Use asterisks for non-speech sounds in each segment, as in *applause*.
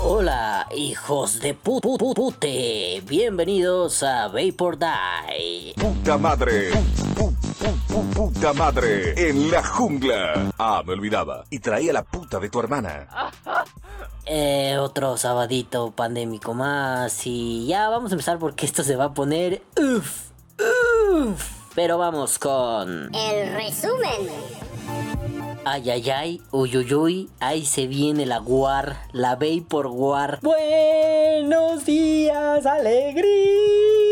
Hola, hijos de pu pu- pu- pute. Bienvenidos a Vapor Die. Puta madre. Puta madre. En la jungla. Ah, me olvidaba. Y traía la puta de tu hermana. *laughs* Eh, otro sabadito pandémico más. Y ya vamos a empezar porque esto se va a poner. Uff, uff. Pero vamos con. El resumen. Ay, ay, ay, uy, uy, uy, ahí se viene la War, la Vapor War. Buenos días, alegría.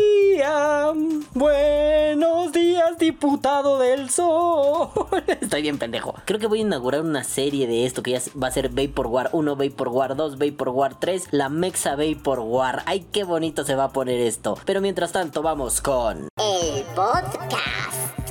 Buenos días, diputado del sol. *laughs* Estoy bien pendejo. Creo que voy a inaugurar una serie de esto que ya va a ser Vapor War 1, Vapor War 2, Vapor War 3, la Mexa Vapor War. Ay, qué bonito se va a poner esto. Pero mientras tanto, vamos con... El podcast.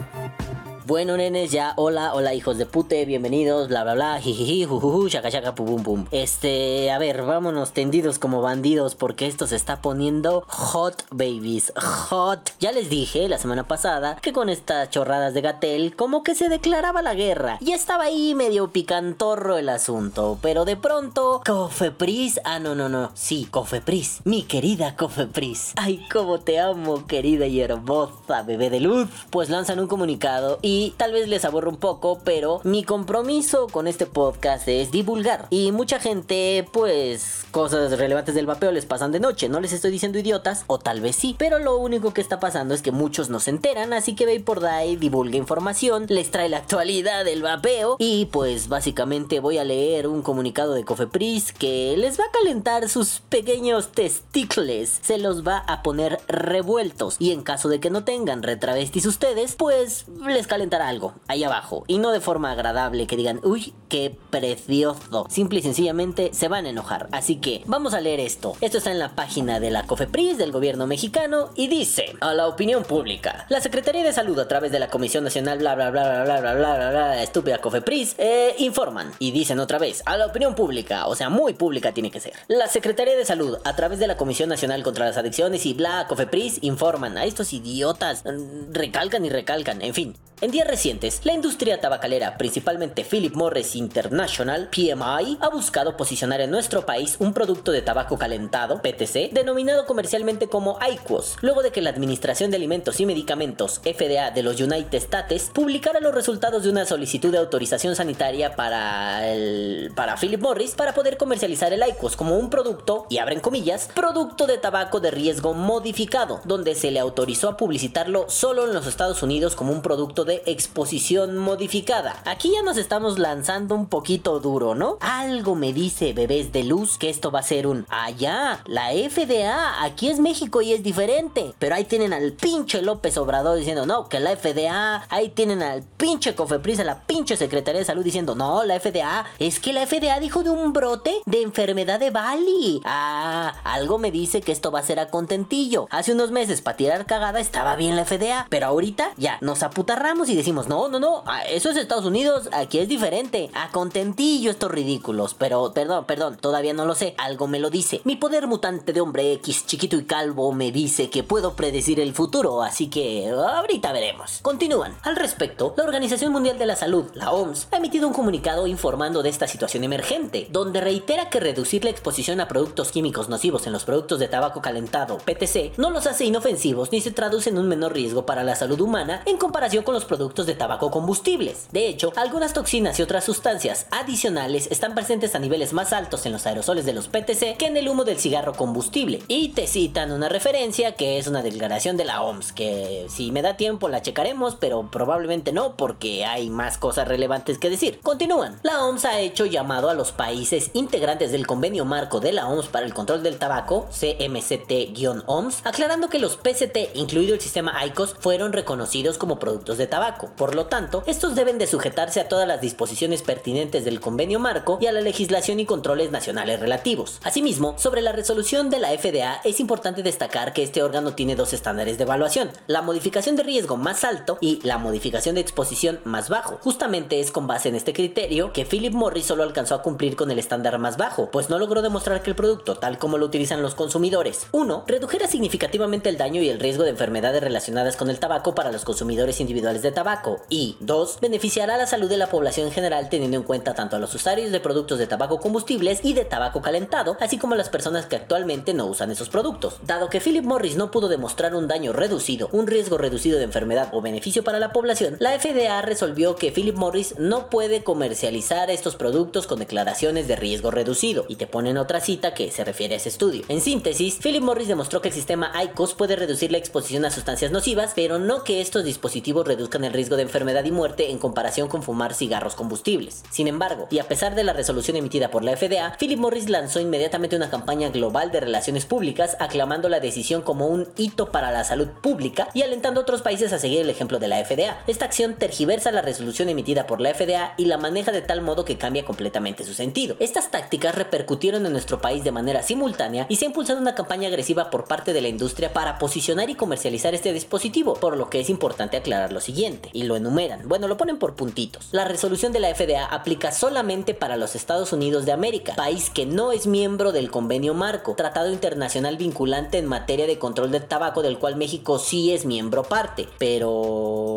Bueno, nenes, ya, hola, hola, hijos de pute, bienvenidos, bla, bla, bla, jijiji, jujuju, shaka, shaka, pum, pum, pum. Este, a ver, vámonos tendidos como bandidos porque esto se está poniendo hot, babies, hot. Ya les dije la semana pasada que con estas chorradas de Gatel, como que se declaraba la guerra. Y estaba ahí medio picantorro el asunto, pero de pronto, Cofepris, ah, no, no, no, sí, Cofepris, mi querida Cofepris. Ay, cómo te amo, querida y hermosa bebé de luz. Pues lanzan un comunicado y tal vez les aburra un poco, pero mi compromiso con este podcast es divulgar. Y mucha gente, pues, cosas relevantes del vapeo les pasan de noche. No les estoy diciendo idiotas, o tal vez sí, pero lo único que está pasando es que muchos no se enteran, así que Vapor Die divulga información, les trae la actualidad del vapeo y pues básicamente voy a leer un comunicado de Cofepris que les va a calentar sus pequeños testículos, se los va a poner revueltos y en caso de que no tengan retravestis ustedes, pues les calentará algo ahí abajo y no de forma agradable que digan, uy, qué precioso. Simple y sencillamente se van a enojar. Así que vamos a leer esto. Esto está en la página de la COFEPRIS del gobierno mexicano y dice a la opinión pública. La Secretaría de Salud a través de la Comisión Nacional bla bla bla bla bla bla bla bla, bla estúpida COFEPRIS eh, informan y dicen otra vez a la opinión pública, o sea, muy pública tiene que ser. La Secretaría de Salud a través de la Comisión Nacional contra las Adicciones y bla COFEPRIS informan a estos idiotas mm, recalcan y recalcan, en fin. En días recientes, la industria tabacalera, principalmente Philip Morris International, PMI, ha buscado posicionar en nuestro país un producto de tabaco calentado, PTC, denominado comercialmente como IQOS, luego de que la Administración de Alimentos y Medicamentos, FDA de los United States, publicara los resultados de una solicitud de autorización sanitaria para el para Philip Morris para poder comercializar el IQOS como un producto, y abren comillas, producto de tabaco de riesgo modificado, donde se le autorizó a publicitarlo solo en los Estados Unidos como un producto de exposición modificada. Aquí ya nos estamos lanzando un poquito duro, ¿no? Algo me dice bebés de luz que esto va a ser un allá, la FDA, aquí es México y es diferente. Pero ahí tienen al pinche López Obrador diciendo, no, que la FDA, ahí tienen al pinche Cofepris, a la pinche Secretaría de Salud diciendo, no, la FDA, es que la FDA dijo de un brote de enfermedad de Bali. Ah, algo me dice que esto va a ser a contentillo. Hace unos meses, para tirar cagada, estaba bien la FDA, pero ahorita ya nos aputarramos y decimos, no, no, no, ah, eso es Estados Unidos, aquí es diferente. A contentillo estos ridículos, pero perdón, perdón, todavía no lo sé, algo me lo dice. Mi poder mutante de hombre X, chiquito y calvo, me dice que puedo predecir el futuro, así que ahorita veremos. Continúan. Al respecto, la Organización Mundial de la Salud, la OMS, ha emitido un comunicado informando de esta situación emergente, donde reitera que reducir la exposición a productos químicos nocivos en los productos de tabaco calentado, PTC, no los hace inofensivos ni se traduce en un menor riesgo para la salud humana en comparación con los productos de tabaco combustibles. De hecho, algunas toxinas y otras sustancias adicionales están presentes a niveles más altos en los aerosoles de los PTC que en el humo del cigarro combustible. Y te citan una referencia que es una declaración de la OMS, que si me da tiempo la checaremos, pero probablemente no porque hay más cosas relevantes que decir. Continúan. La OMS ha hecho llamado a los países integrantes del convenio marco de la OMS para el control del tabaco, CMCT-OMS, aclarando que los PCT, incluido el sistema ICOS, fueron reconocidos como productos de tabaco. Por lo tanto, estos deben de sujetarse a todas las disposiciones pertinentes del convenio marco y a la legislación y controles nacionales relativos. Asimismo, sobre la resolución de la FDA es importante destacar que este órgano tiene dos estándares de evaluación, la modificación de riesgo más alto y la modificación de exposición más bajo. Justamente es con base en este criterio que Philip Morris solo alcanzó a cumplir con el estándar más bajo, pues no logró demostrar que el producto, tal como lo utilizan los consumidores, 1. redujera significativamente el daño y el riesgo de enfermedades relacionadas con el tabaco para los consumidores individuales de tabaco, y 2. beneficiará la salud de la población en general teniendo en cuenta tanto a los usuarios de productos de tabaco combustibles y de tabaco calentado, así como a las personas que actualmente no usan esos productos. Dado que Philip Morris no pudo demostrar un daño reducido, un riesgo reducido de enfermedad o beneficio para la población, la FDA resolvió que Philip Morris no puede comercializar estos productos con declaraciones de riesgo reducido, y te ponen otra cita que se refiere a ese estudio. En síntesis, Philip Morris demostró que el sistema ICOS puede reducir la exposición a sustancias nocivas, pero no que estos dispositivos reduzcan el riesgo de enfermedad y muerte en comparación con fumar cigarros combustibles. Sin embargo, y a pesar de la resolución emitida por la FDA, Philip Morris lanzó inmediatamente una campaña global de relaciones públicas aclamando la decisión como un hito para la salud pública y alentando a otros países a seguir el ejemplo de la FDA. Esta acción tergiversa la resolución emitida por la FDA y la maneja de tal modo que cambia completamente su sentido. Estas tácticas repercutieron en nuestro país de manera simultánea y se ha impulsado una campaña agresiva por parte de la industria para posicionar y comercializar este dispositivo, por lo que es importante aclarar lo siguiente, y lo enumeran, bueno, lo ponen por puntitos. La resolución de la FDA aplica solamente para los Estados Unidos de América, país que no es miembro del Convenio Marco, tratado internacional vinculante en materia de control del tabaco del cual México sí es miembro parte, pero...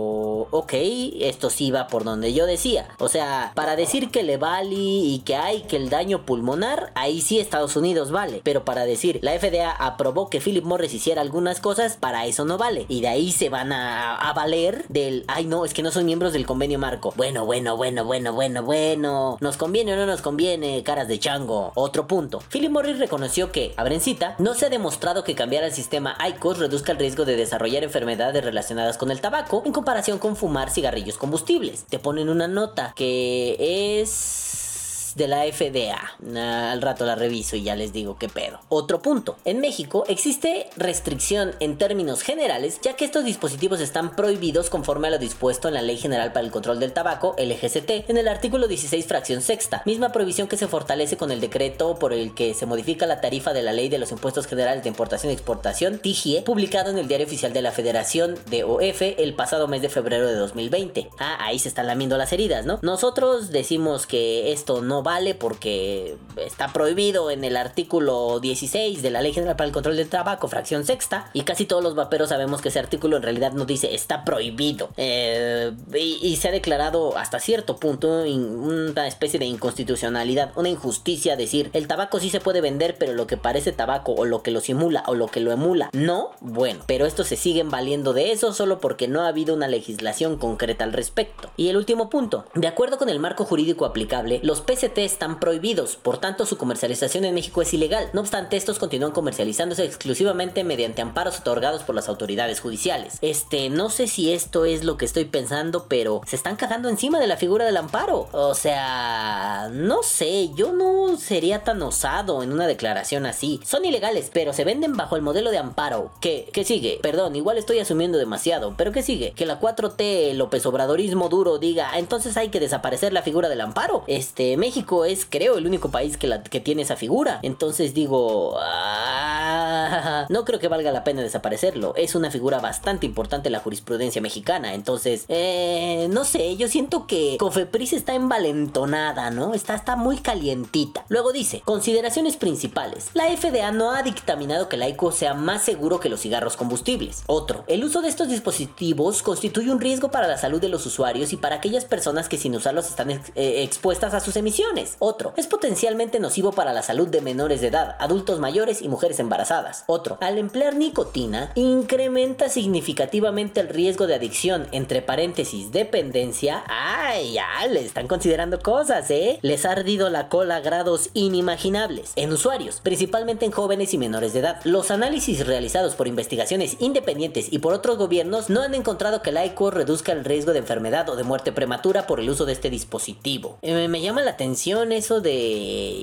Ok, esto sí va por donde yo decía. O sea, para decir que le vale y que hay que el daño pulmonar, ahí sí Estados Unidos vale. Pero para decir, la FDA aprobó que Philip Morris hiciera algunas cosas, para eso no vale. Y de ahí se van a, valer del, ay no, es que no son miembros del convenio marco. Bueno, bueno, bueno, bueno, bueno, bueno. ¿Nos conviene o no nos conviene? Caras de chango. Otro punto. Philip Morris reconoció que, abrencita, no se ha demostrado que cambiar el sistema ICOS reduzca el riesgo de desarrollar enfermedades relacionadas con el tabaco en comparación con fumar cigarrillos combustibles. Te ponen una nota que es de la FDA. Ah, al rato la reviso y ya les digo qué pedo. Otro punto. En México existe restricción en términos generales, ya que estos dispositivos están prohibidos conforme a lo dispuesto en la Ley General para el Control del Tabaco, LGCT, en el artículo 16, fracción sexta. Misma prohibición que se fortalece con el decreto por el que se modifica la tarifa de la Ley de los Impuestos Generales de Importación y Exportación, TIGIE, publicado en el Diario Oficial de la Federación de OF el pasado mes de febrero de 2020. Ah, ahí se están lamiendo las heridas, ¿no? Nosotros decimos que esto no vale porque está prohibido en el artículo 16 de la Ley General para el Control del Tabaco, fracción sexta, y casi todos los vaperos sabemos que ese artículo en realidad no dice está prohibido. Eh, y, se ha declarado hasta cierto punto una especie de inconstitucionalidad, una injusticia decir el tabaco sí se puede vender, pero lo que parece tabaco o lo que lo simula o lo que lo emula, no, bueno, pero estos se siguen valiendo de eso solo porque no ha habido una legislación concreta al respecto. Y el último punto, de acuerdo con el marco jurídico aplicable, los Están prohibidos, por tanto su comercialización en México es ilegal. No obstante, estos continúan comercializándose exclusivamente mediante amparos otorgados por las autoridades judiciales. Este, no sé si esto es lo que estoy pensando, pero se están cagando encima de la figura del amparo. O sea, no sé, yo no sería tan osado en una declaración así. Son ilegales, pero se venden bajo el modelo de amparo. ¿Qué, qué sigue? Perdón, igual estoy asumiendo demasiado, pero ¿qué sigue? Que la 4T, López Obradorismo duro diga, "Ah, entonces hay que desaparecer la figura del amparo. Este, México es, creo, el único país que, tiene esa figura. Entonces digo, ah, no creo que valga la pena desaparecerlo. Es una figura bastante importante en la jurisprudencia mexicana. Entonces, eh, no sé, yo siento que Cofepris está envalentonada, ¿no? Está, está muy calientita. Luego dice, consideraciones principales. La FDA no ha dictaminado que el ICO sea más seguro que los cigarros combustibles. Otro, el uso de estos dispositivos constituye un riesgo para la salud de los usuarios y para aquellas personas que sin usarlos están eh, expuestas a sus emisiones. Otro, es potencialmente nocivo para la salud de menores de edad, adultos mayores y mujeres embarazadas. Otro, al emplear nicotina, incrementa significativamente el riesgo de adicción, entre paréntesis, dependencia. ¡Ay, ya! Le están considerando cosas, ¿eh? Les ha ardido la cola a grados inimaginables. En usuarios, principalmente en jóvenes y menores de edad. Los análisis realizados por investigaciones independientes y por otros gobiernos no han encontrado que el ICO reduzca el riesgo de enfermedad o de muerte prematura por el uso de este dispositivo. Eh, me llama la atención eso de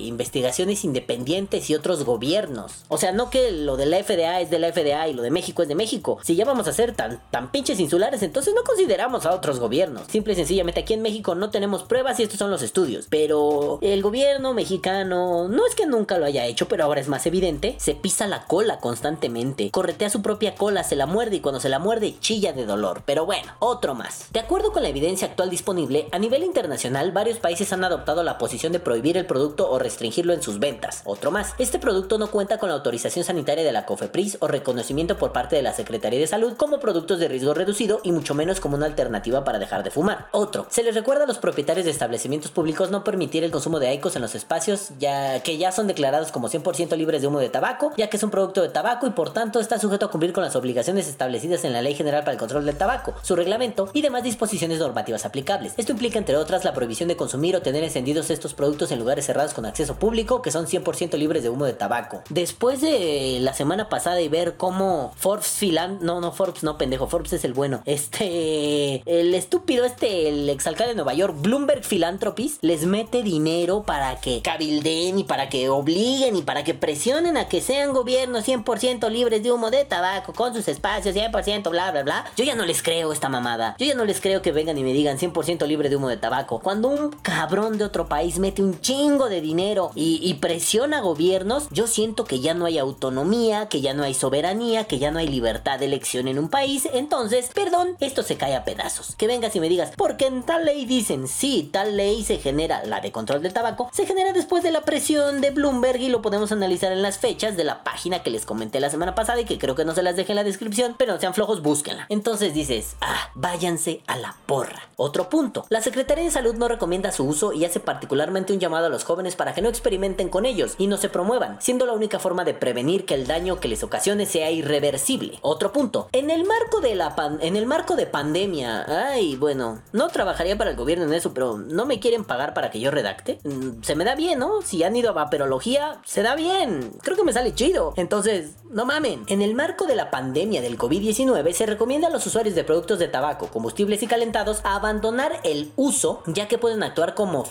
investigaciones independientes y otros gobiernos. O sea, no que lo de la FDA es de la FDA y lo de México es de México. Si ya vamos a ser tan, tan pinches insulares, entonces no consideramos a otros gobiernos. Simple y sencillamente aquí en México no tenemos pruebas y estos son los estudios. Pero el gobierno mexicano no es que nunca lo haya hecho, pero ahora es más evidente. Se pisa la cola constantemente, corretea su propia cola, se la muerde y cuando se la muerde chilla de dolor. Pero bueno, otro más. De acuerdo con la evidencia actual disponible, a nivel internacional varios países han adoptado la posición de prohibir el producto o restringirlo en sus ventas. Otro más. Este producto no cuenta con la autorización sanitaria de la COFEPRIS o reconocimiento por parte de la Secretaría de Salud como productos de riesgo reducido y mucho menos como una alternativa para dejar de fumar. Otro. Se les recuerda a los propietarios de establecimientos públicos no permitir el consumo de aicos en los espacios ya que ya son declarados como 100% libres de humo de tabaco, ya que es un producto de tabaco y por tanto está sujeto a cumplir con las obligaciones establecidas en la Ley General para el Control del Tabaco, su reglamento y demás disposiciones normativas aplicables. Esto implica entre otras la prohibición de consumir o tener encendidos estos productos en lugares cerrados con acceso público que son 100% libres de humo de tabaco. Después de la semana pasada y ver cómo Forbes filan, no, no Forbes, no pendejo, Forbes es el bueno. *laughs* Este, el estúpido este, el exalcalde de Nueva York, Bloomberg Philanthropies, les mete dinero para que cabilden y para que obliguen y para que presionen a que sean gobiernos 100% libres de humo de tabaco con sus espacios 100% bla bla bla. Yo ya no les creo esta mamada. Yo ya no les creo que vengan y me digan 100% libre de humo de tabaco. Cuando un cabrón de otro país mete un chingo de dinero y, presiona gobiernos, yo siento que ya no hay autonomía, que ya no hay soberanía, que ya no hay libertad de elección en un país. Entonces, perdón, esto se cae a pedazos. Que vengas y me digas, porque en tal ley dicen, sí, tal ley se genera, la de control del tabaco, se genera después de la presión de Bloomberg y lo podemos analizar en las fechas de la página que les comenté la semana pasada y que creo que no se las dejé en la descripción, pero no sean flojos, búsquenla. Entonces dices, ah, váyanse a la porra. Otro punto, la Secretaría de Salud no recomienda su uso y hace particularmente un llamado a los jóvenes para que no experimenten con ellos y no se promuevan, siendo la única forma de prevenir que el daño que les ocasione sea irreversible. Otro punto, en el marco de la en el marco de pandemia, ay, bueno, no trabajaría para el gobierno en eso, pero no me quieren pagar para que yo redacte. Mm, Se me da bien, ¿no? Si han ido a vaperología, se da bien. Creo que me sale chido. Entonces, no mamen. En el marco de la pandemia del COVID-19 se recomienda a los usuarios de productos de tabaco, combustibles y calentados a abandonar el uso, ya que pueden actuar como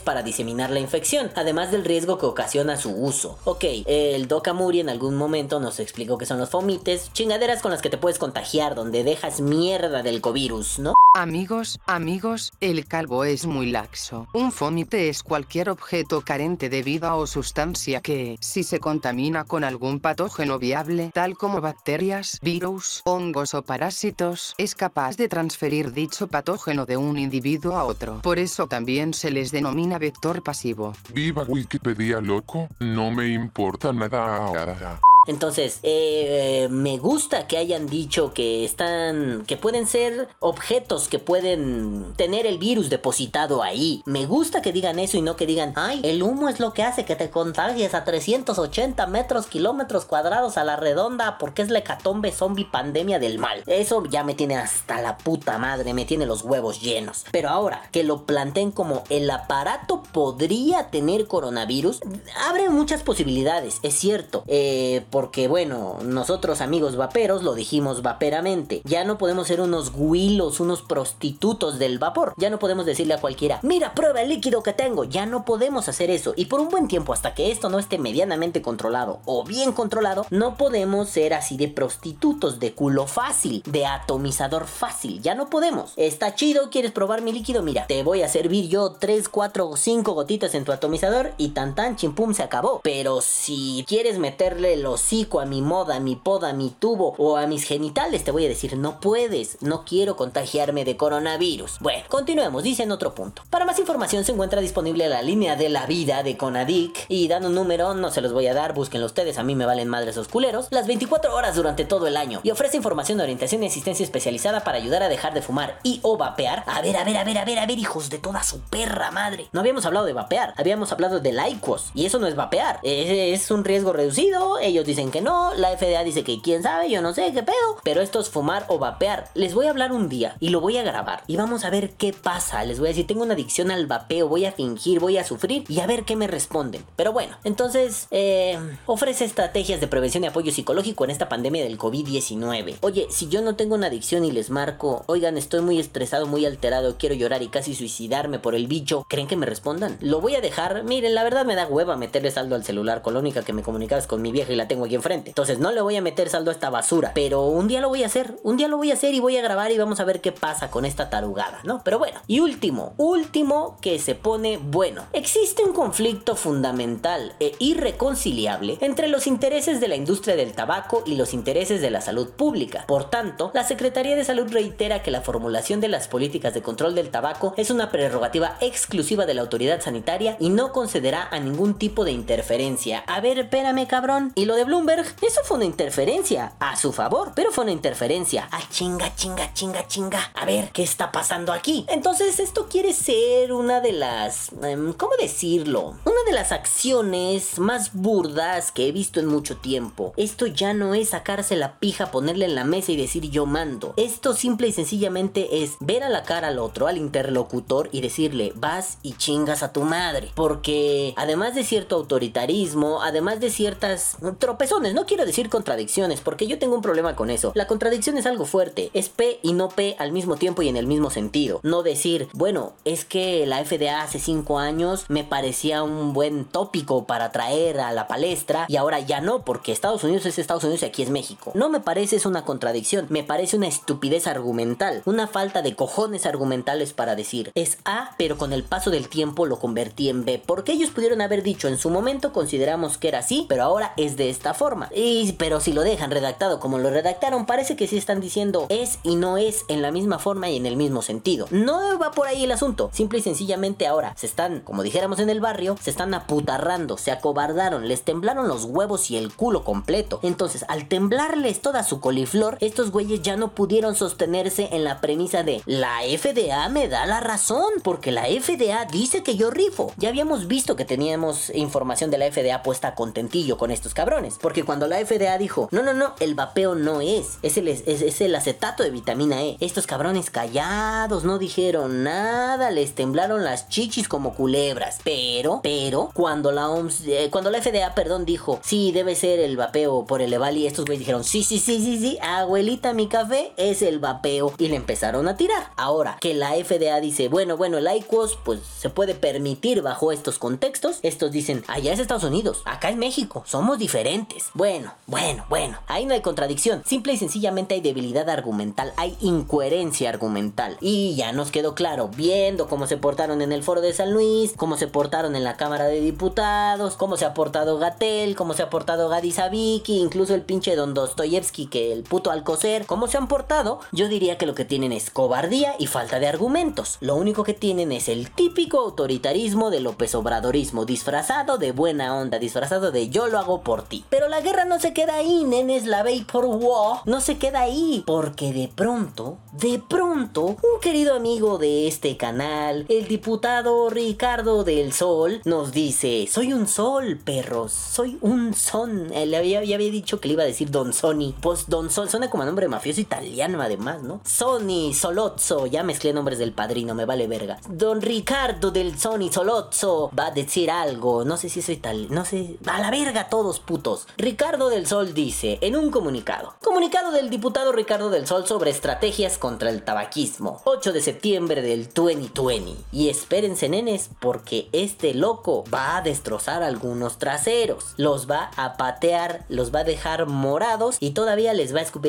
para diseminar la infección, además del riesgo que ocasiona su uso. Ok, el Doc Amuri en algún momento nos explicó que son los fomites, chingaderas con las que te puedes contagiar, donde dejas mierda del covirus, ¿no? Amigos, amigos, el calvo es muy laxo. Un fómite es cualquier objeto carente de vida o sustancia que, si se contamina con algún patógeno viable, tal como bacterias, virus, hongos o parásitos, es capaz de transferir dicho patógeno de un individuo a otro. Por eso también se les denomina vector pasivo. Viva Wikipedia loco, no me importa nada. Entonces, eh, me gusta que hayan dicho que están, que pueden ser objetos que pueden tener el virus depositado ahí. Me gusta que digan eso y no que digan, ay, el humo es lo que hace que te contagies a 380 metros kilómetros cuadrados a la redonda porque es la hecatombe zombie pandemia del mal. Eso ya me tiene hasta la puta madre, me tiene los huevos llenos. Pero ahora, que lo planteen como el aparato podría tener coronavirus, abre muchas posibilidades, es cierto. Eh, porque bueno, nosotros amigos vaperos lo dijimos vaperamente. Ya no podemos ser unos guilos, unos prostitutos del vapor. Ya no podemos decirle a cualquiera, mira, prueba el líquido que tengo. Ya no podemos hacer eso. Y por un buen tiempo, hasta que esto no esté medianamente controlado o bien controlado, no podemos ser así de prostitutos, de culo fácil, de atomizador fácil. Ya no podemos. Está chido, ¿quieres probar mi líquido? Mira, te voy a servir yo 3, 4 o 5 gotitas en tu atomizador y tan tan chimpum se acabó. Pero si quieres meterle el hocico a mi moda, a mi poda, a mi tubo o a mis genitales, te voy a decir, no puedes, no quiero contagiarme de coronavirus. Bueno, continuemos, dice en otro punto. Para más información se encuentra disponible la línea de la vida de Conadic y dando un número, no se los voy a dar, búsquenlo ustedes, a mí me valen madres esos culeros, las 24 horas durante todo el año y ofrece información, orientación y asistencia especializada para ayudar a dejar de fumar y o vapear. A ver, a ver, a ver, a ver, a ver, hijos de toda su perra madre. No habíamos hablado de vapear, habíamos hablado de laicos y eso no es vapear, es un riesgo reducido, ellos dicen que no, la FDA dice que quién sabe, yo no sé qué pedo, pero esto es fumar o vapear. Les voy a hablar un día y lo voy a grabar y vamos a ver qué pasa. Les voy a decir, tengo una adicción al vapeo, voy a fingir, voy a sufrir y a ver qué me responden. Pero bueno, entonces eh, ofrece estrategias de prevención y apoyo psicológico en esta pandemia del COVID-19. Oye, si yo no tengo una adicción y les marco, oigan, estoy muy estresado, muy alterado, quiero llorar y casi suicidarme por el bicho, ¿creen que me respondan? Lo voy a dejar, miren, la verdad me da hueva meterle saldo al celular, con la única que me comunicaba es con mi vieja y la tengo tengo aquí enfrente. Entonces no le voy a meter saldo a esta basura, pero un día lo voy a hacer, un día lo voy a hacer y voy a grabar y vamos a ver qué pasa con esta tarugada, ¿no? Pero bueno, y último, último que se pone bueno. Existe un conflicto fundamental e irreconciliable entre los intereses de la industria del tabaco y los intereses de la salud pública. Por tanto, la Secretaría de Salud reitera que la formulación de las políticas de control del tabaco es una prerrogativa exclusiva de la autoridad sanitaria y no concederá a ningún tipo de interferencia. A ver, espérame, cabrón. Y lo de Bloomberg, eso fue una interferencia a su favor, pero fue una interferencia. Ah, chinga, chinga, chinga, chinga. A ver, ¿qué está pasando aquí? Entonces, esto quiere ser una de las... em, ¿Cómo decirlo? Una de las acciones más burdas que he visto en mucho tiempo. Esto ya no es sacarse la pija, ponerle en la mesa y decir yo mando. Esto simple y sencillamente es ver a la cara al otro, al interlocutor y decirle vas y chingas a tu madre. Porque además de cierto autoritarismo, además de ciertas tropezones, no quiero decir contradicciones, porque yo tengo un problema con eso. La contradicción es algo fuerte, es P y no P al mismo tiempo y en el mismo sentido. No decir, bueno, es que la FDA hace 5 años me parecía un buen tópico para traer a la palestra y ahora ya no, porque Estados Unidos es Estados Unidos y aquí es México. No me parece es una contradicción, me parece una estupidez argumental, una falta de cojones argumentales para decir es A, pero con el paso del tiempo lo convertí en B, porque ellos pudieron haber dicho en su momento consideramos que era así, pero ahora es de esta forma. Y pero si lo dejan redactado como lo redactaron, parece que sí están diciendo es y no es en la misma forma y en el mismo sentido. No va por ahí el asunto, simple y sencillamente ahora se están, como dijéramos en el barrio, se aputarrando, se acobardaron, les temblaron los huevos y el culo completo. Entonces, al temblarles toda su coliflor, estos güeyes ya no pudieron sostenerse en la premisa de la FDA me da la razón, porque la FDA dice que yo rifo. Ya habíamos visto que teníamos información de la FDA puesta contentillo con estos cabrones, porque cuando la FDA dijo, no, no, no, el vapeo no es, es el, es, es el acetato de vitamina E. Estos cabrones callados no dijeron nada, les temblaron las chichis como culebras. Pero, pero, cuando la OMS, eh, cuando la FDA, perdón, dijo, sí, debe ser el vapeo por el Evali, estos güeyes dijeron, sí, sí, sí, sí, sí, abuelita, mi café es el vapeo. Y le empezaron a tirar. Ahora, que la FDA dice, bueno, bueno, el IQOS, pues se puede permitir bajo estos contextos. Estos dicen, allá es Estados Unidos, acá es México, somos diferentes. Bueno, bueno, bueno, ahí no hay contradicción. Simple y sencillamente hay debilidad argumental, hay incoherencia argumental. Y ya nos quedó claro, viendo cómo se portaron en el foro de San Luis, cómo se portaron en la Cámara de Diputados, cómo se ha portado Gatel, cómo se ha portado Gadi Sabiki, incluso el pinche Don Dostoyevsky, que el puto Alcocer, cómo se han portado, yo diría que lo que tienen es cobardía y falta de argumentos. Lo único que tienen es el típico autoritarismo de López Obradorismo, disfrazado de buena onda, disfrazado de yo lo hago por ti. Pero la guerra no se queda ahí, nenes, la Vapor War no se queda ahí, porque de pronto, de pronto, un querido amigo de este canal, el diputado Ricardo del Sol, nos dice, soy un sol, perros, soy un son. Le había, había dicho que le iba a decir Don Sony. Pues Don Sol suena como nombre mafioso italiano además, ¿no? Sony, Solozzo, ya mezclé nombres del padrino, me vale verga. Don Ricardo del Sony Solozzo va a decir algo, no sé si soy tal, no sé, a la verga todos putos. Ricardo del Sol dice en un comunicado, comunicado del diputado Ricardo del Sol sobre estrategias contra el tabaquismo, 8 de septiembre del 2020. Y espérense nenes, porque este loco va a destrozar algunos traseros, los va a patear, los va a dejar morados y todavía les va a escupir.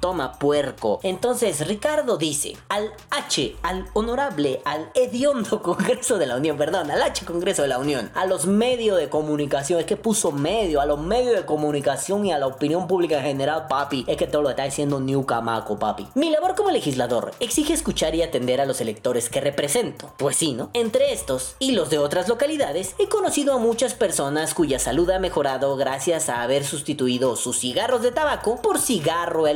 Toma puerco. Entonces Ricardo dice al H, al honorable, al hediondo *laughs* Congreso de la Unión, perdón, al H Congreso de la Unión, a los medios de comunicación, es que puso medio, a los medios de comunicación y a la opinión pública en general, papi, es que todo lo está diciendo New Camaco, papi. Mi labor como legislador exige escuchar y atender a los electores que represento. Pues sí, ¿no? Entre estos y los de otras localidades, he conocido a muchas personas cuya salud ha mejorado gracias a haber sustituido sus cigarros de tabaco por cigarro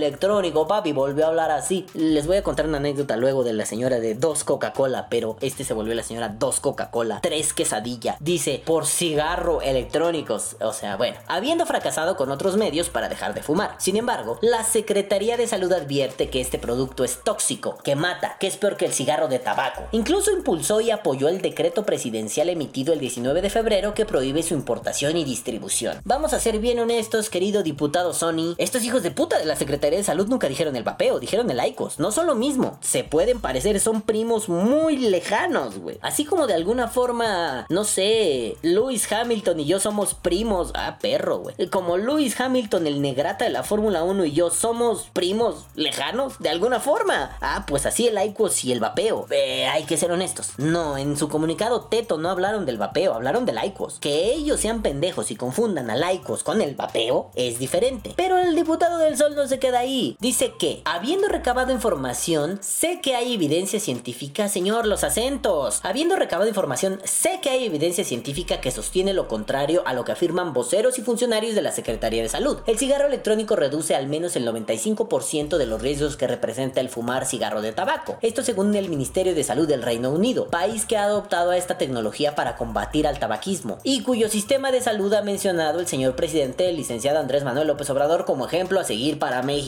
papi, volvió a hablar así. Les voy a contar una anécdota luego de la señora de dos Coca-Cola, pero este se volvió la señora dos Coca-Cola, tres quesadilla. Dice, por cigarro electrónicos. O sea, bueno, habiendo fracasado con otros medios para dejar de fumar. Sin embargo, la Secretaría de Salud advierte que este producto es tóxico, que mata, que es peor que el cigarro de tabaco. Incluso impulsó y apoyó el decreto presidencial emitido el 19 de febrero que prohíbe su importación y distribución. Vamos a ser bien honestos, querido diputado Sony, estos hijos de puta de la Secretaría De Salud nunca dijeron el vapeo, dijeron el ICOS. No son lo mismo. Se pueden parecer, son primos muy lejanos, güey. Así como de alguna forma, no sé, Lewis Hamilton y yo somos primos. Ah, perro, güey. Como Lewis Hamilton, el negrata de la Fórmula 1 y yo somos primos lejanos de alguna forma. Ah, pues así el ICOS y el vapeo. Eh, hay que ser honestos. No, en su comunicado Teto no hablaron del vapeo, hablaron del ICOS. Que ellos sean pendejos y confundan al ICOS con el vapeo es diferente. Pero el diputado del Sol no se queda Dice que, habiendo recabado información, sé que hay evidencia científica, señor, los acentos. Habiendo recabado información, sé que hay evidencia científica que sostiene lo contrario a lo que afirman voceros y funcionarios de la Secretaría de Salud. El cigarro electrónico reduce al menos el 95% de los riesgos que representa el fumar cigarro de tabaco. Esto según el Ministerio de Salud del Reino Unido, país que ha adoptado esta tecnología para combatir al tabaquismo y cuyo sistema de salud ha mencionado el señor presidente, el licenciado Andrés Manuel López Obrador, como ejemplo a seguir para México.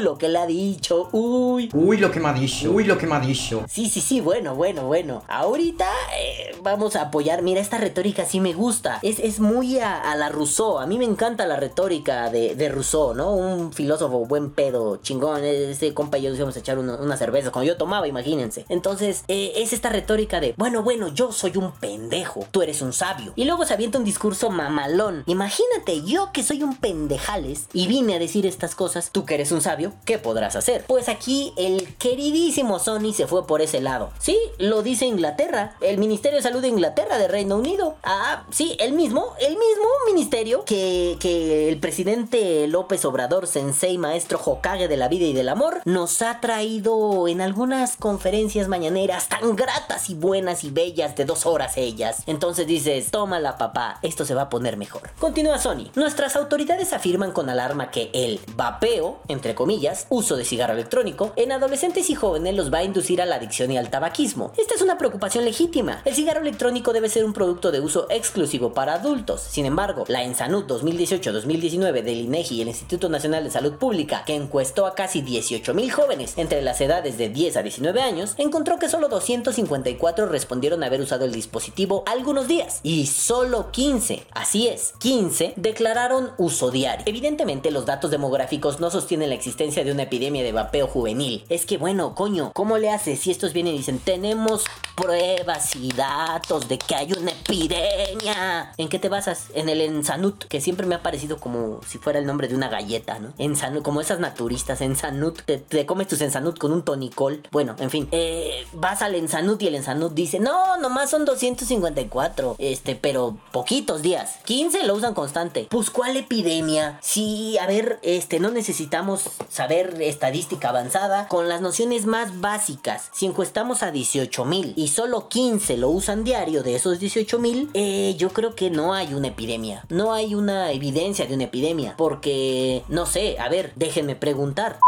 Lo que le ha dicho, uy. Uy, lo que me ha dicho. Uy, lo que me ha dicho. Sí, sí, sí, bueno, bueno, bueno. Ahorita eh, vamos a apoyar. Mira, esta retórica sí me gusta. Es, es muy a, a la Rousseau. A mí me encanta la retórica de, de Rousseau, ¿no? Un filósofo buen pedo, chingón. Ese compa y yo nos íbamos a echar una, una cerveza. Cuando yo tomaba, imagínense. Entonces, eh, es esta retórica de, bueno, bueno, yo soy un pendejo. Tú eres un sabio. Y luego se avienta un discurso mamalón. Imagínate, yo que soy un pendejales y vine a decir estas cosas. Tú que eres un sabio, ¿qué podrás hacer? Pues aquí el queridísimo Sony se fue por ese lado. Sí, lo dice Inglaterra. El Ministerio de Salud de Inglaterra, de Reino Unido. Ah, sí, el mismo, el mismo ministerio que, que el presidente López Obrador, sensei maestro Hokage de la vida y del amor, nos ha traído en algunas conferencias mañaneras tan gratas y buenas y bellas de dos horas ellas. Entonces dices, tómala papá, esto se va a poner mejor. Continúa Sony. Nuestras autoridades afirman con alarma que el vapeo, entre comillas, uso de cigarro electrónico, en adolescentes y jóvenes los va a inducir a la adicción y al tabaquismo. Esta es una preocupación legítima. El cigarro electrónico debe ser un producto de uso exclusivo para adultos. Sin embargo, la Ensanud 2018-2019 del INEGI y el Instituto Nacional de Salud Pública, que encuestó a casi 18 mil jóvenes entre las edades de 10 a 19 años, encontró que solo 254 respondieron haber usado el dispositivo algunos días y solo 15, así es, 15 declararon uso diario. Evidentemente los datos demográficos no sostienen la existencia de una epidemia de vapeo juvenil. Es que bueno, coño, ¿cómo le haces si estos vienen y dicen tenemos pruebas y datos de que hay una epidemia? ¿En qué te basas? En el Ensanut, que siempre me ha parecido como si fuera el nombre de una galleta, ¿no? Ensanut, como esas naturistas, Ensanut, te, te comes tus Ensanut con un tonicol. Bueno, en fin, eh, vas al Ensanut y el Ensanut dice, no, nomás son 254, este, pero poquitos días. 15 lo usan constante. Pues, ¿cuál epidemia? Sí, a ver, este, no necesitamos saber estadística avanzada con las nociones más básicas. Si encuestamos a 18 mil y solo 15 lo usan diario de esos 18 mil, eh, yo creo que no hay una epidemia. No hay una evidencia de una epidemia. Porque, no sé, a ver, déjenme preguntar.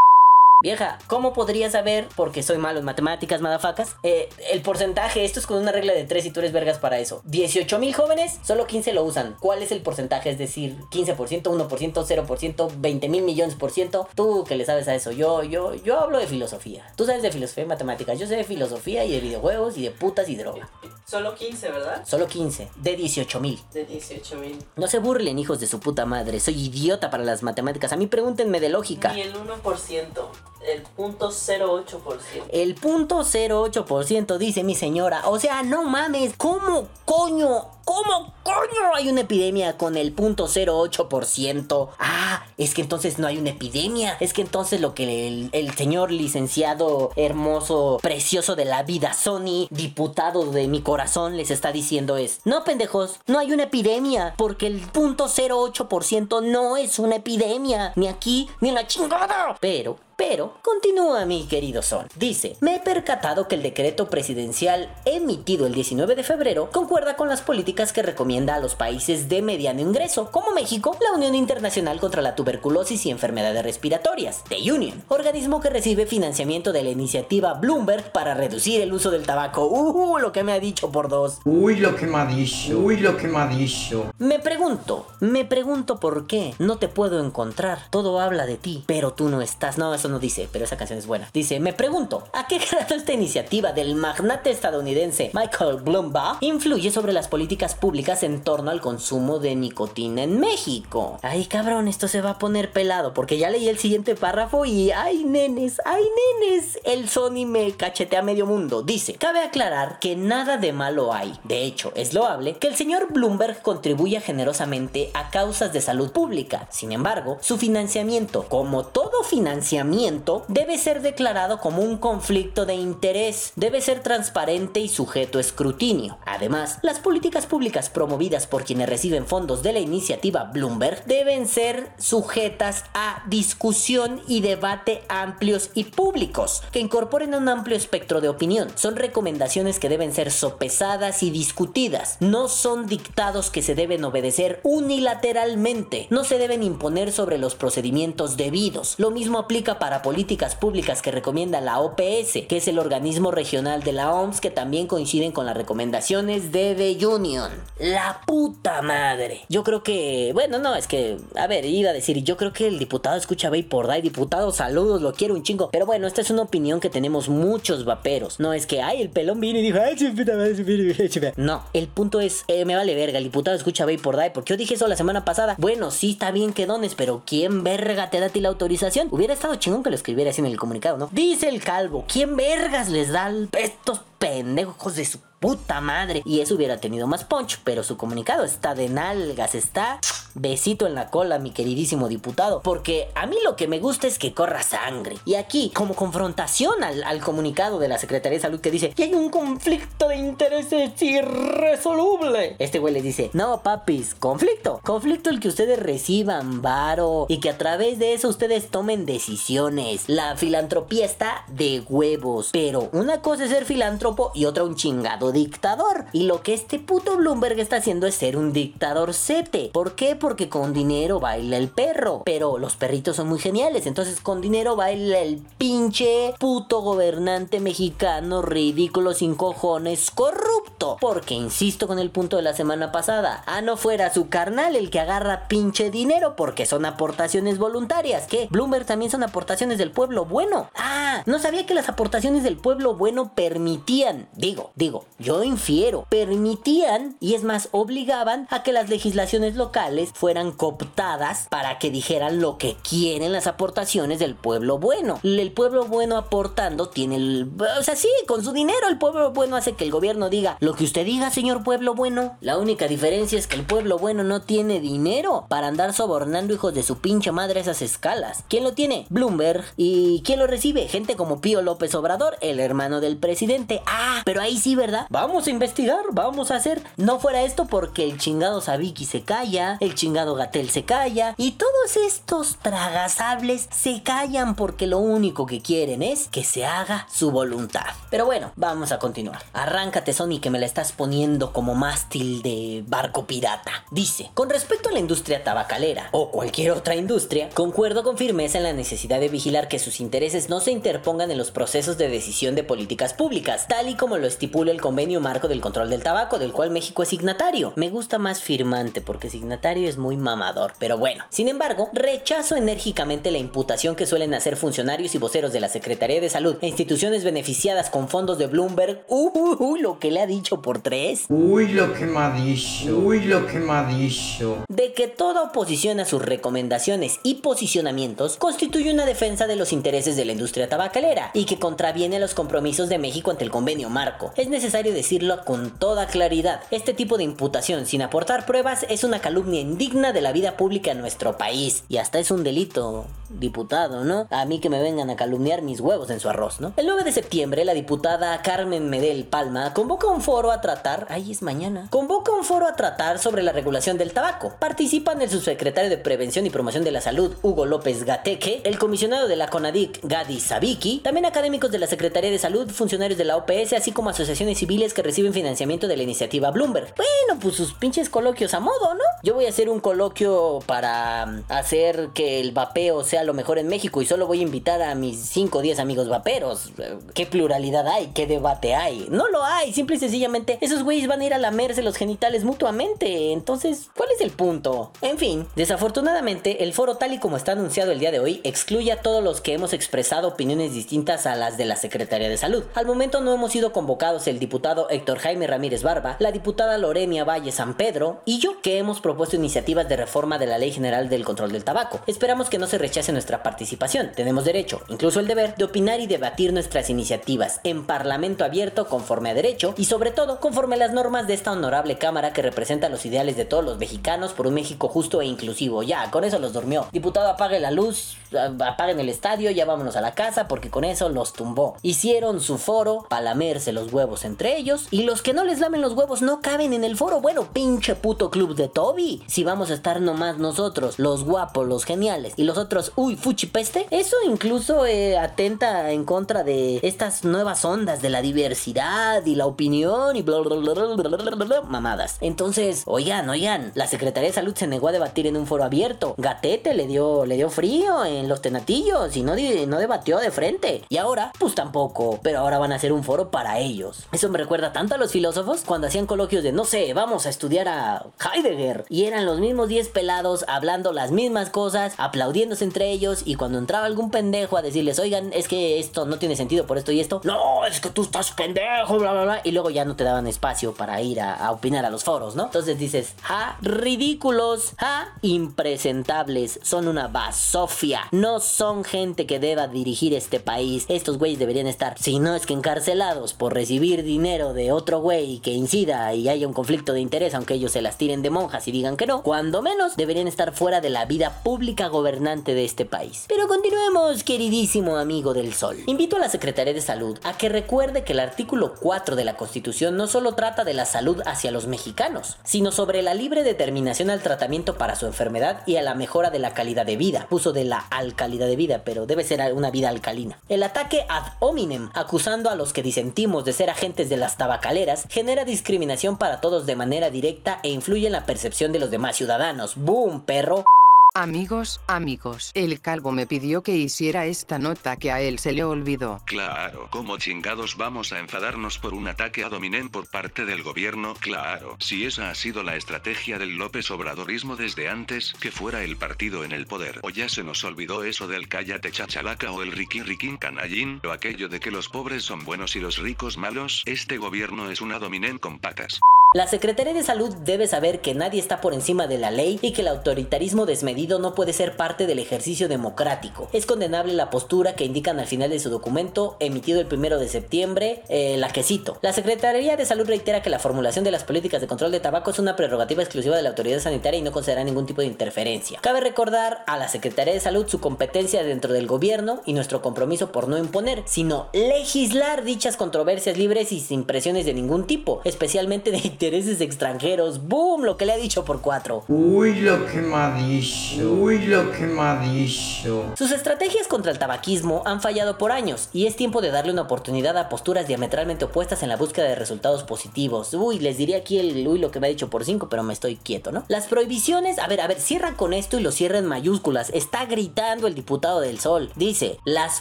Vieja, ¿cómo podría saber, porque soy malo en matemáticas, madafacas, eh, el porcentaje? Esto es con una regla de 3 y tú eres vergas para eso. 18 mil jóvenes, solo 15 lo usan. ¿Cuál es el porcentaje? Es decir, 15%, 1%, 0%, 20 mil millones por ciento. Tú que le sabes a eso. Yo, yo, yo hablo de filosofía. Tú sabes de filosofía y matemáticas. Yo sé de filosofía y de videojuegos y de putas y droga. Solo 15, ¿verdad? Solo 15, de 18 mil. De 18 mil. No se burlen, hijos de su puta madre. Soy idiota para las matemáticas. A mí pregúntenme de lógica. Ni el 1%. El punto 08%. El punto 08% dice mi señora. O sea, no mames. ¿Cómo coño? ¿Cómo coño hay una epidemia con el punto 08%? Ah, es que entonces no hay una epidemia. Es que entonces lo que el, señor licenciado hermoso, precioso de la vida, Sony, diputado de mi corazón, les está diciendo es, no pendejos, no hay una epidemia. Porque el punto 08% no es una epidemia. Ni aquí, ni en la chingada. Pero pero, continúa mi querido Son. Dice, me he percatado que el decreto presidencial emitido el 19 de febrero concuerda con las políticas que recomienda a los países de mediano ingreso, como México, la Unión Internacional contra la Tuberculosis y Enfermedades Respiratorias, The Union, organismo que recibe financiamiento de la iniciativa Bloomberg para reducir el uso del tabaco. Uh, lo que me ha dicho por dos. Uy, lo que me ha dicho. Uy, lo que me ha dicho. Me pregunto, me pregunto por qué no te puedo encontrar. Todo habla de ti, pero tú no estás. No, eso no dice, pero esa canción es buena. Dice, me pregunto, ¿a qué grado esta iniciativa del magnate estadounidense Michael Bloomberg influye sobre las políticas públicas en torno al consumo de nicotina en México? Ay, cabrón, esto se va a poner pelado porque ya leí el siguiente párrafo y ay, nenes, ay, nenes, el Sony me cachetea medio mundo. Dice, cabe aclarar que nada de malo hay. De hecho, es loable que el señor Bloomberg contribuya generosamente a causas de salud pública. Sin embargo, su financiamiento, como todo financiamiento, debe ser declarado como un conflicto de interés. Debe ser transparente y sujeto a escrutinio. Además, las políticas públicas promovidas por quienes reciben fondos de la iniciativa Bloomberg deben ser sujetas a discusión y debate amplios y públicos, que incorporen un amplio espectro de opinión. Son recomendaciones que deben ser sopesadas y discutidas. No son dictados que se deben obedecer unilateralmente. No se deben imponer sobre los procedimientos debidos. Lo mismo aplica para políticas públicas que recomienda la OPS, que es el organismo regional de la OMS que también coinciden con las recomendaciones de The Union. La puta madre. Yo creo que, bueno, no, es que, a ver, iba a decir, yo creo que el diputado escucha por Day, diputado, saludos, lo quiero un chingo. Pero bueno, esta es una opinión que tenemos muchos vaperos. No es que, ay, el pelón vino y dijo, ay, su puta madre". No, el punto es, eh, me vale verga, el diputado escucha por Day, porque yo dije eso la semana pasada. Bueno, sí está bien que dones, pero ¿quién verga te da a ti la autorización? Hubiera estado chingón que lo escribiera así en el comunicado, ¿no? Dice el calvo, ¿quién vergas les da estos pendejos de su puta madre? Y eso hubiera tenido más punch, pero su comunicado está de nalgas, está besito en la cola, mi queridísimo diputado, porque a mí lo que me gusta es que corra sangre. Y aquí, como confrontación al, comunicado de la Secretaría de Salud que dice, y hay un conflicto de intereses irresoluble. Este güey le dice, no papis, conflicto. Conflicto el que ustedes reciban varo y que a través de eso ustedes tomen decisiones. La filantropía está de huevos, pero una cosa es ser filántropo y otra un chingado dictador. Y lo que este puto Bloomberg está haciendo es ser un dictador sete. ¿Por qué? Porque con dinero baila el perro. Pero los perritos son muy geniales. Entonces con dinero baila el pinche puto gobernante mexicano ridículo sin cojones corrupto. Porque insisto con el punto de la semana pasada. Ah, no fuera su carnal el que agarra pinche dinero porque son aportaciones voluntarias. ¿Qué? Bloomberg también son aportaciones del pueblo bueno. Ah, no sabía que las aportaciones del pueblo bueno permitían, digo, digo, yo infiero, permitían y es más, obligaban a que las legislaciones locales fueran cooptadas para que dijeran lo que quieren las aportaciones del pueblo bueno. El pueblo bueno aportando tiene el... O sea, sí, con su dinero el pueblo bueno hace que el gobierno diga lo que usted diga, señor pueblo bueno. La única diferencia es que el pueblo bueno no tiene dinero para andar sobornando hijos de su pinche madre a esas escalas. ¿Quién lo tiene? Bloomberg. ¿Y quién lo recibe? Gente como Pío López Obrador, el hermano del presidente. Ah, pero ahí sí, ¿verdad? Vamos a investigar, vamos a hacer. No fuera esto porque el chingado Sabiki se calla, el chingado Gatel se calla y todos estos tragasables se callan porque lo único que quieren es que se haga su voluntad. Pero bueno, vamos a continuar. Arráncate, Sony, que me la estás poniendo como mástil de barco pirata. Dice, con respecto a la industria tabacalera o cualquier otra industria, concuerdo con firmeza en la necesidad de vigilar que sus intereses no se interpongan en los procesos de decisión de políticas públicas, tal y como lo estipula el convenio marco del control del tabaco, del cual México es signatario. Me gusta más firmante porque signatario es muy mamador, pero bueno. Sin embargo, rechazo enérgicamente la imputación que suelen hacer funcionarios y voceros de la Secretaría de Salud e instituciones beneficiadas con fondos de Bloomberg. Uh, uh, uh, lo que le ha dicho por tres. Uy, lo que me ha dicho. Uy, lo que me ha dicho. de que toda oposición a sus recomendaciones y posicionamientos constituye una defensa de los intereses de la industria tabacalera y que contraviene los compromisos de México ante el convenio marco. Es necesario decirlo con toda claridad. Este tipo de imputación sin aportar pruebas es una calumnia indigna de la vida pública en nuestro país y hasta es un delito, diputado, ¿no? A mí que me vengan a calumniar mis huevos en su arroz, ¿no? El 9 de septiembre la diputada Carmen Medel Palma convoca un foro a tratar, ahí es mañana, convoca un foro a tratar sobre la regulación del tabaco. Participan el subsecretario de Prevención y Promoción de la Salud, Hugo López Gateque, el comisionado de la CONADIC, Gadi Sabiki, también académicos de la Secretaría de Salud, funcionarios de la OPS, así como asociaciones civiles que reciben financiamiento de la iniciativa Bloomberg. Bueno, pues sus pinches coloquios a modo, ¿no? Yo voy a hacer un coloquio para mm, hacer que el vapeo sea lo mejor en México y solo voy a invitar a mis 5 o 10 amigos vaperos. Eh, ¿Qué pluralidad hay? ¿Qué debate hay? No lo hay, simple y sencillamente esos güeyes van a ir a lamerse los genitales mutuamente. Entonces, ¿cuál es el punto? En fin, desafortunadamente el foro tal y como está anunciado el día de hoy excluye a todos los que hemos expresado opiniones distintas a las de la Secretaría de Salud. Al momento no hemos sido convocados el diputado Héctor Jaime Ramírez Barba, la diputada Lorenia Valle San Pedro y yo que hemos propuesto iniciativas de reforma de la Ley General del Control del Tabaco. Esperamos que no se rechace nuestra participación. Tenemos derecho, incluso el deber, de opinar y debatir nuestras iniciativas en Parlamento abierto conforme a derecho y sobre todo conforme a las normas de esta honorable Cámara que representa los ideales de todos los mexicanos por un México justo e inclusivo. Ya, con eso los durmió. Diputado, apague la luz, apaguen el estadio, ya vámonos a la casa porque con eso los tumbó. Hicieron su foro para lamerse los huevos entre ellos y los que no les lamen los huevos no caben en el foro. Bueno, pinche puto club de Toby. Si vamos a estar nomás nosotros, los guapos, los geniales y los otros, uy, fuchi peste, eso incluso eh, atenta en contra de estas nuevas ondas de la diversidad y la opinión y bla bla bla bla bla bla bla, bla, mamadas. Entonces, oigan, oigan, la Secretaría de Salud se negó a debatir en un foro abierto. Gatete le dio, le dio frío en los tenatillos y no, no debatió de frente. Y ahora, pues tampoco, pero ahora van a hacer un foro para ellos. Eso me recuerda tanto a los filósofos cuando hacían coloquios de, no sé, vamos a estudiar a Heidegger. Y eran los mismos 10 pelados hablando las mismas cosas, aplaudiéndose entre ellos. Y cuando entraba algún pendejo a decirles, oigan, es que esto no tiene sentido por esto y esto. No, es que tú estás pendejo, bla, bla, bla. Y luego ya no te daban espacio para ir a, a opinar a los foros, ¿no? Entonces dices, ja, ridículos, ja, impresentables, son una basofia. No son gente que deba dirigir este país. Estos güeyes deberían estar, si no es que encarcelados por recibir dinero de otro güey que incida y haya un conflicto de interés, aunque ellos se las tiren de monjas y digan que no, cuando menos deberían estar fuera de la vida pública gobernante de este país. Pero continuemos, queridísimo amigo del sol. Invito a la Secretaría de Salud a que recuerde que el artículo 4 de la Constitución no solo trata de la salud hacia los mexicanos, sino sobre la libre determinación al tratamiento para su enfermedad y a la mejora de la calidad de vida. Puso de la alcalidad de vida, pero debe ser una vida alcalina. El ataque ad hominem, acusando a los que disentimos de ser agentes de las tabacaleras, genera discriminación para todos de manera directa e influye en la percepción de los demás ciudadanos. ¡Boom, perro! Amigos, amigos, el calvo me pidió que hiciera esta nota que a él se le olvidó. Claro, ¿cómo chingados vamos a enfadarnos por un ataque a Dominen por parte del gobierno? Claro, si esa ha sido la estrategia del López Obradorismo desde antes que fuera el partido en el poder. O ya se nos olvidó eso del cállate chachalaca o el riqui riquín canallín, o aquello de que los pobres son buenos y los ricos malos. Este gobierno es una Dominen con patas. La Secretaría de Salud debe saber que nadie está por encima de la ley y que el autoritarismo desmedido no puede ser parte del ejercicio democrático. Es condenable la postura que indican al final de su documento emitido el primero de septiembre, eh, la que cito. La Secretaría de Salud reitera que la formulación de las políticas de control de tabaco es una prerrogativa exclusiva de la autoridad sanitaria y no concederá ningún tipo de interferencia. Cabe recordar a la Secretaría de Salud su competencia dentro del gobierno y nuestro compromiso por no imponer, sino legislar dichas controversias libres y sin presiones de ningún tipo, especialmente de intereses extranjeros. ¡Boom! Lo que le ha dicho por cuatro. Uy, lo que me ha dicho. Uy, lo que me ha dicho. Sus estrategias contra el tabaquismo han fallado por años y es tiempo de darle una oportunidad a posturas diametralmente opuestas en la búsqueda de resultados positivos. Uy, les diría aquí el uy lo que me ha dicho por 5, pero me estoy quieto, ¿no? Las prohibiciones, a ver, a ver, cierra con esto y lo cierra en mayúsculas. Está gritando el diputado del Sol. Dice, las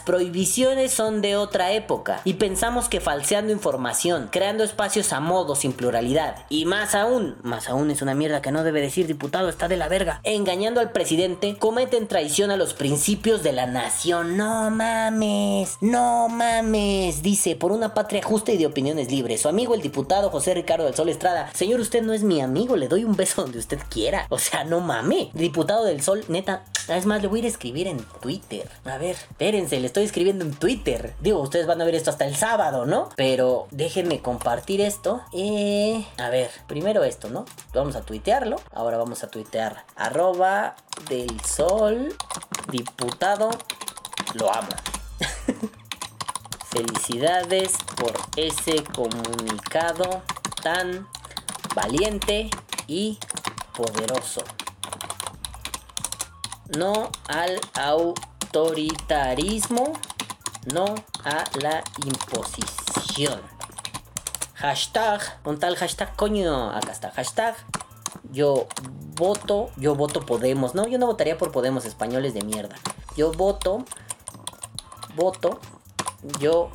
prohibiciones son de otra época y pensamos que falseando información, creando espacios a modo sin pluralidad y más aún, más aún es una mierda que no debe decir diputado, está de la verga, engañando al presidente, cometen traición a los principios de la nación. No mames, no mames, dice, por una patria justa y de opiniones libres. Su amigo el diputado José Ricardo del Sol Estrada, señor, usted no es mi amigo, le doy un beso donde usted quiera. O sea, no mame. Diputado del Sol, neta, es más, le voy a ir a escribir en Twitter. A ver, espérense, le estoy escribiendo en Twitter. Digo, ustedes van a ver esto hasta el sábado, ¿no? Pero déjenme compartir esto. Eh, a ver, primero esto, ¿no? Vamos a tuitearlo. Ahora vamos a tuitear arroba del sol diputado. Lo amo. *laughs* Felicidades por ese comunicado tan valiente y poderoso. No al autoritarismo, no a la imposición. Hashtag, un tal hashtag, coño, acá está, hashtag yo voto, yo voto Podemos. No, yo no votaría por Podemos, españoles de mierda. Yo voto, voto, yo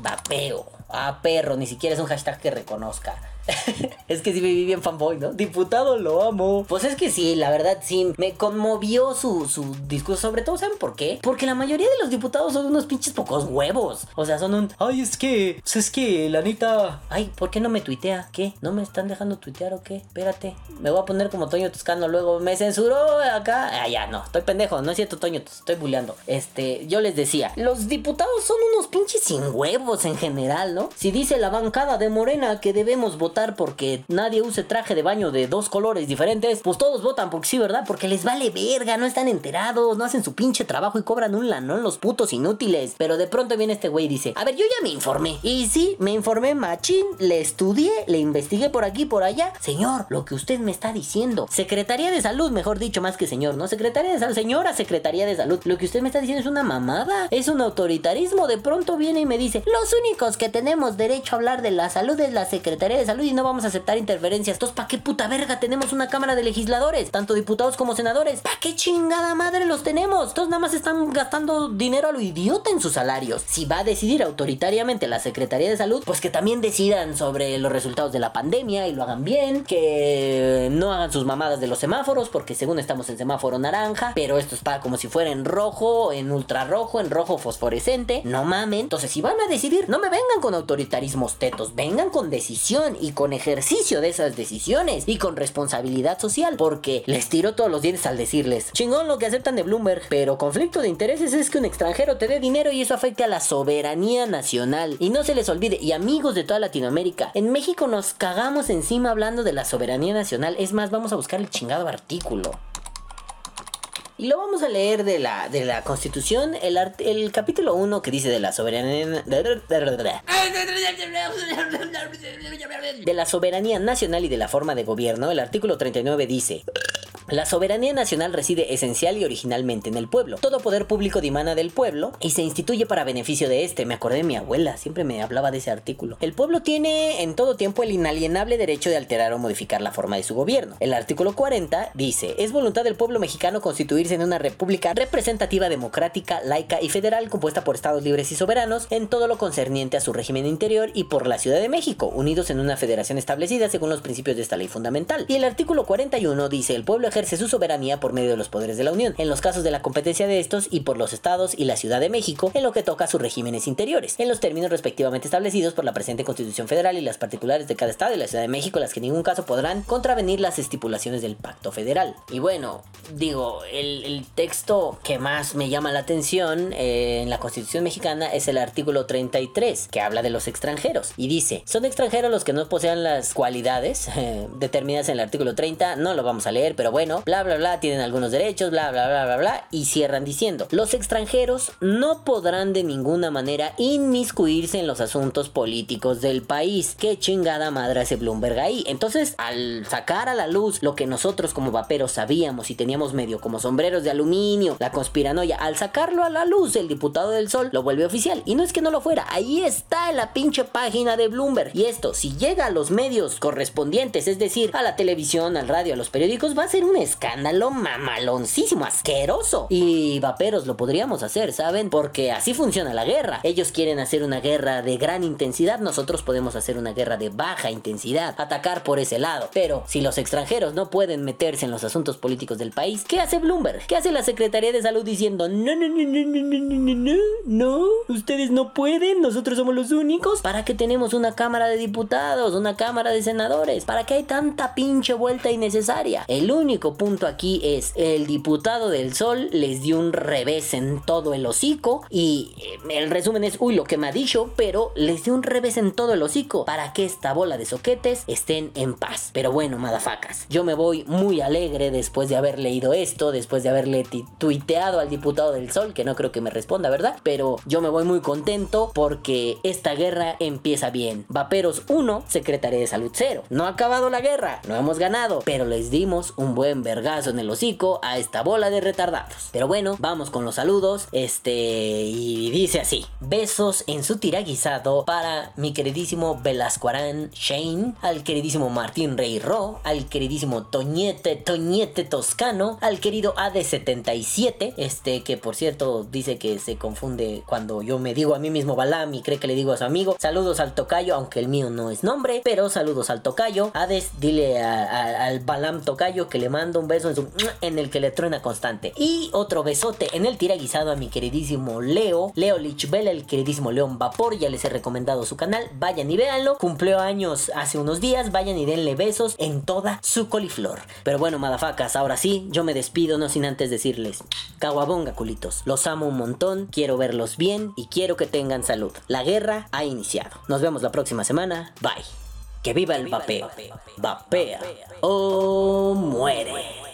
vapeo. Ah, perro, ni siquiera es un hashtag que reconozca. *laughs* es que sí me vi bien fanboy, ¿no? Diputado, lo amo. Pues es que sí, la verdad sí, me conmovió su, su discurso. Sobre todo, ¿saben por qué? Porque la mayoría de los diputados son unos pinches pocos huevos. O sea, son un. Ay, es que. es que, la neta. Ay, ¿por qué no me tuitea? ¿Qué? ¿No me están dejando tuitear o qué? Espérate. Me voy a poner como Toño Toscano luego. Me censuró acá. Ah, ya, no. Estoy pendejo. No es cierto, Toño. te Estoy bulleando. Este, yo les decía. Los diputados son unos pinches sin huevos en general, ¿no? Si dice la bancada de Morena que debemos votar porque nadie use traje de baño de dos colores diferentes, pues todos votan porque sí, ¿verdad? Porque les vale verga, no están enterados, no hacen su pinche trabajo y cobran un lanón los putos inútiles. Pero de pronto viene este güey y dice, a ver, yo ya me informé. Y sí, me informé machín, le estudié, le investigué por aquí, por allá. Señor, lo que usted me está diciendo, Secretaría de Salud, mejor dicho, más que señor, ¿no? Secretaría de Salud, señora Secretaría de Salud, lo que usted me está diciendo es una mamada, es un autoritarismo. De pronto viene y me dice, los únicos que tenemos derecho a hablar de la salud es la Secretaría de Salud y no vamos a aceptar interferencias. Entonces, ¿para qué puta verga tenemos una Cámara de Legisladores? Tanto diputados como senadores. ¿Para qué chingada madre los tenemos? Todos nada más están gastando dinero a lo idiota en sus salarios. Si va a decidir autoritariamente la Secretaría de Salud, pues que también decidan sobre los resultados de la pandemia y lo hagan bien. Que no hagan sus mamadas de los semáforos, porque según estamos en semáforo naranja, pero esto está como si fuera en rojo, en ultrarrojo, en rojo fosforescente. No mamen. Entonces, si van a decidir, no me vengan con autoritarismos tetos, vengan con decisión y con ejercicio de esas decisiones y con responsabilidad social, porque les tiro todos los dientes al decirles, chingón lo que aceptan de Bloomberg, pero conflicto de intereses es que un extranjero te dé dinero y eso afecte a la soberanía nacional. Y no se les olvide, y amigos de toda Latinoamérica, en México nos cagamos encima hablando de la soberanía nacional, es más, vamos a buscar el chingado artículo. Y lo vamos a leer de la, de la Constitución, el, art- el capítulo 1 que dice de la soberanía... De la soberanía nacional y de la forma de gobierno, el artículo 39 dice... La soberanía nacional reside esencial y originalmente en el pueblo. Todo poder público dimana del pueblo y se instituye para beneficio de este. Me acordé de mi abuela, siempre me hablaba de ese artículo. El pueblo tiene en todo tiempo el inalienable derecho de alterar o modificar la forma de su gobierno. El artículo 40 dice, es voluntad del pueblo mexicano constituirse en una república representativa, democrática, laica y federal compuesta por estados libres y soberanos en todo lo concerniente a su régimen interior y por la Ciudad de México, unidos en una federación establecida según los principios de esta ley fundamental. Y el artículo 41 dice, el pueblo ejerce su soberanía por medio de los poderes de la Unión, en los casos de la competencia de estos y por los estados y la Ciudad de México, en lo que toca a sus regímenes interiores, en los términos respectivamente establecidos por la presente Constitución Federal y las particulares de cada estado y la Ciudad de México, las que en ningún caso podrán contravenir las estipulaciones del Pacto Federal. Y bueno, digo, el, el texto que más me llama la atención eh, en la Constitución mexicana es el artículo 33, que habla de los extranjeros. Y dice, son extranjeros los que no posean las cualidades *laughs* eh, determinadas en el artículo 30, no lo vamos a leer, pero bueno, bla bla bla, tienen algunos derechos, bla bla bla bla bla, y cierran diciendo, los extranjeros no podrán de ninguna manera inmiscuirse en los asuntos políticos del país. Qué chingada madre hace Bloomberg ahí. Entonces, al sacar a la luz lo que nosotros como vaperos sabíamos y teníamos medio como sombreros de aluminio, la conspiranoia, al sacarlo a la luz, el diputado del Sol lo vuelve oficial. Y no es que no lo fuera, ahí está la pinche página de Bloomberg. Y esto, si llega a los medios correspondientes, es decir, a la televisión, al radio, a los periódicos, va a ser un escándalo mamaloncísimo, asqueroso. Y vaperos lo podríamos hacer, ¿saben? Porque así funciona la guerra. Ellos quieren hacer una guerra de gran intensidad, nosotros podemos hacer una guerra de baja intensidad, atacar por ese lado. Pero si los extranjeros no pueden meterse en los asuntos políticos del país, ¿qué hace Bloomberg? ¿Qué hace la Secretaría de Salud diciendo, no, no, no, no, no, no, no, no, no, ustedes no pueden, nosotros somos los únicos? ¿Para qué tenemos una Cámara de Diputados, una Cámara de Senadores? ¿Para qué hay tanta pinche vuelta innecesaria? El único punto aquí es, el diputado del Sol les dio un revés en todo el hocico y eh, el resumen es, uy, lo que me ha dicho, pero les dio un revés en todo el hocico para que esta bola de soquetes estén en paz. Pero bueno, madafacas, yo me voy muy alegre después de haber leído esto, después de haberle ti- tuiteado al diputado del Sol, que no creo que me responda, ¿verdad? Pero yo me voy muy contento porque esta guerra empieza bien. Vaperos 1, Secretaría de Salud 0. No ha acabado la guerra, no hemos ganado, pero les dimos un buen vergazo en el hocico a esta bola de retardados. Pero bueno, vamos con los saludos. Este, y dice así: Besos en su tiraguisado para mi queridísimo Velascuarán Shane, al queridísimo Martín Rey Ro, al queridísimo Toñete, Toñete Toscano, al querido AD77, este que por cierto dice que se confunde cuando yo me digo a mí mismo Balam y cree que le digo a su amigo. Saludos al tocayo, aunque el mío no es nombre, pero saludos al tocayo. Hades, dile al Balam tocayo que le mando un beso en, el que le truena constante. Y otro besote en el tiraguisado a mi queridísimo Leo, Leo Lichbel, el queridísimo León Vapor, ya les he recomendado su canal, vayan y véanlo. Cumplió años hace unos días, vayan y denle besos en toda su coliflor. Pero bueno, madafacas, ahora sí, yo me despido, no sin antes decirles, caguabonga culitos, los amo un montón, quiero verlos bien y quiero que tengan salud. La guerra ha iniciado. Nos vemos la próxima semana, bye. Que viva el vapeo. Vapea o muere.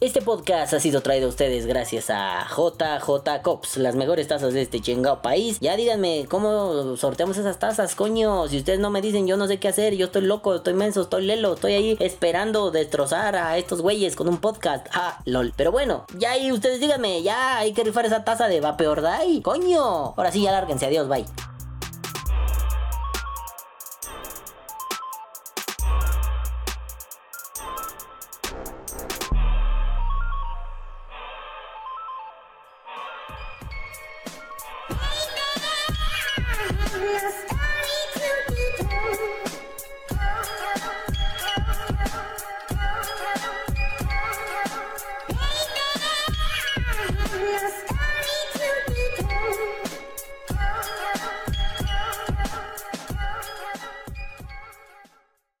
Este podcast ha sido traído a ustedes gracias a JJ Cops, las mejores tazas de este chingado país. Ya díganme cómo sorteamos esas tazas, coño. Si ustedes no me dicen, yo no sé qué hacer. Yo estoy loco, estoy menso, estoy lelo, estoy ahí esperando destrozar a estos güeyes con un podcast. Ah, lol. Pero bueno, ya ahí ustedes díganme, ya hay que rifar esa taza de Vapeordai, coño. Ahora sí, ya lárguense, adiós, bye.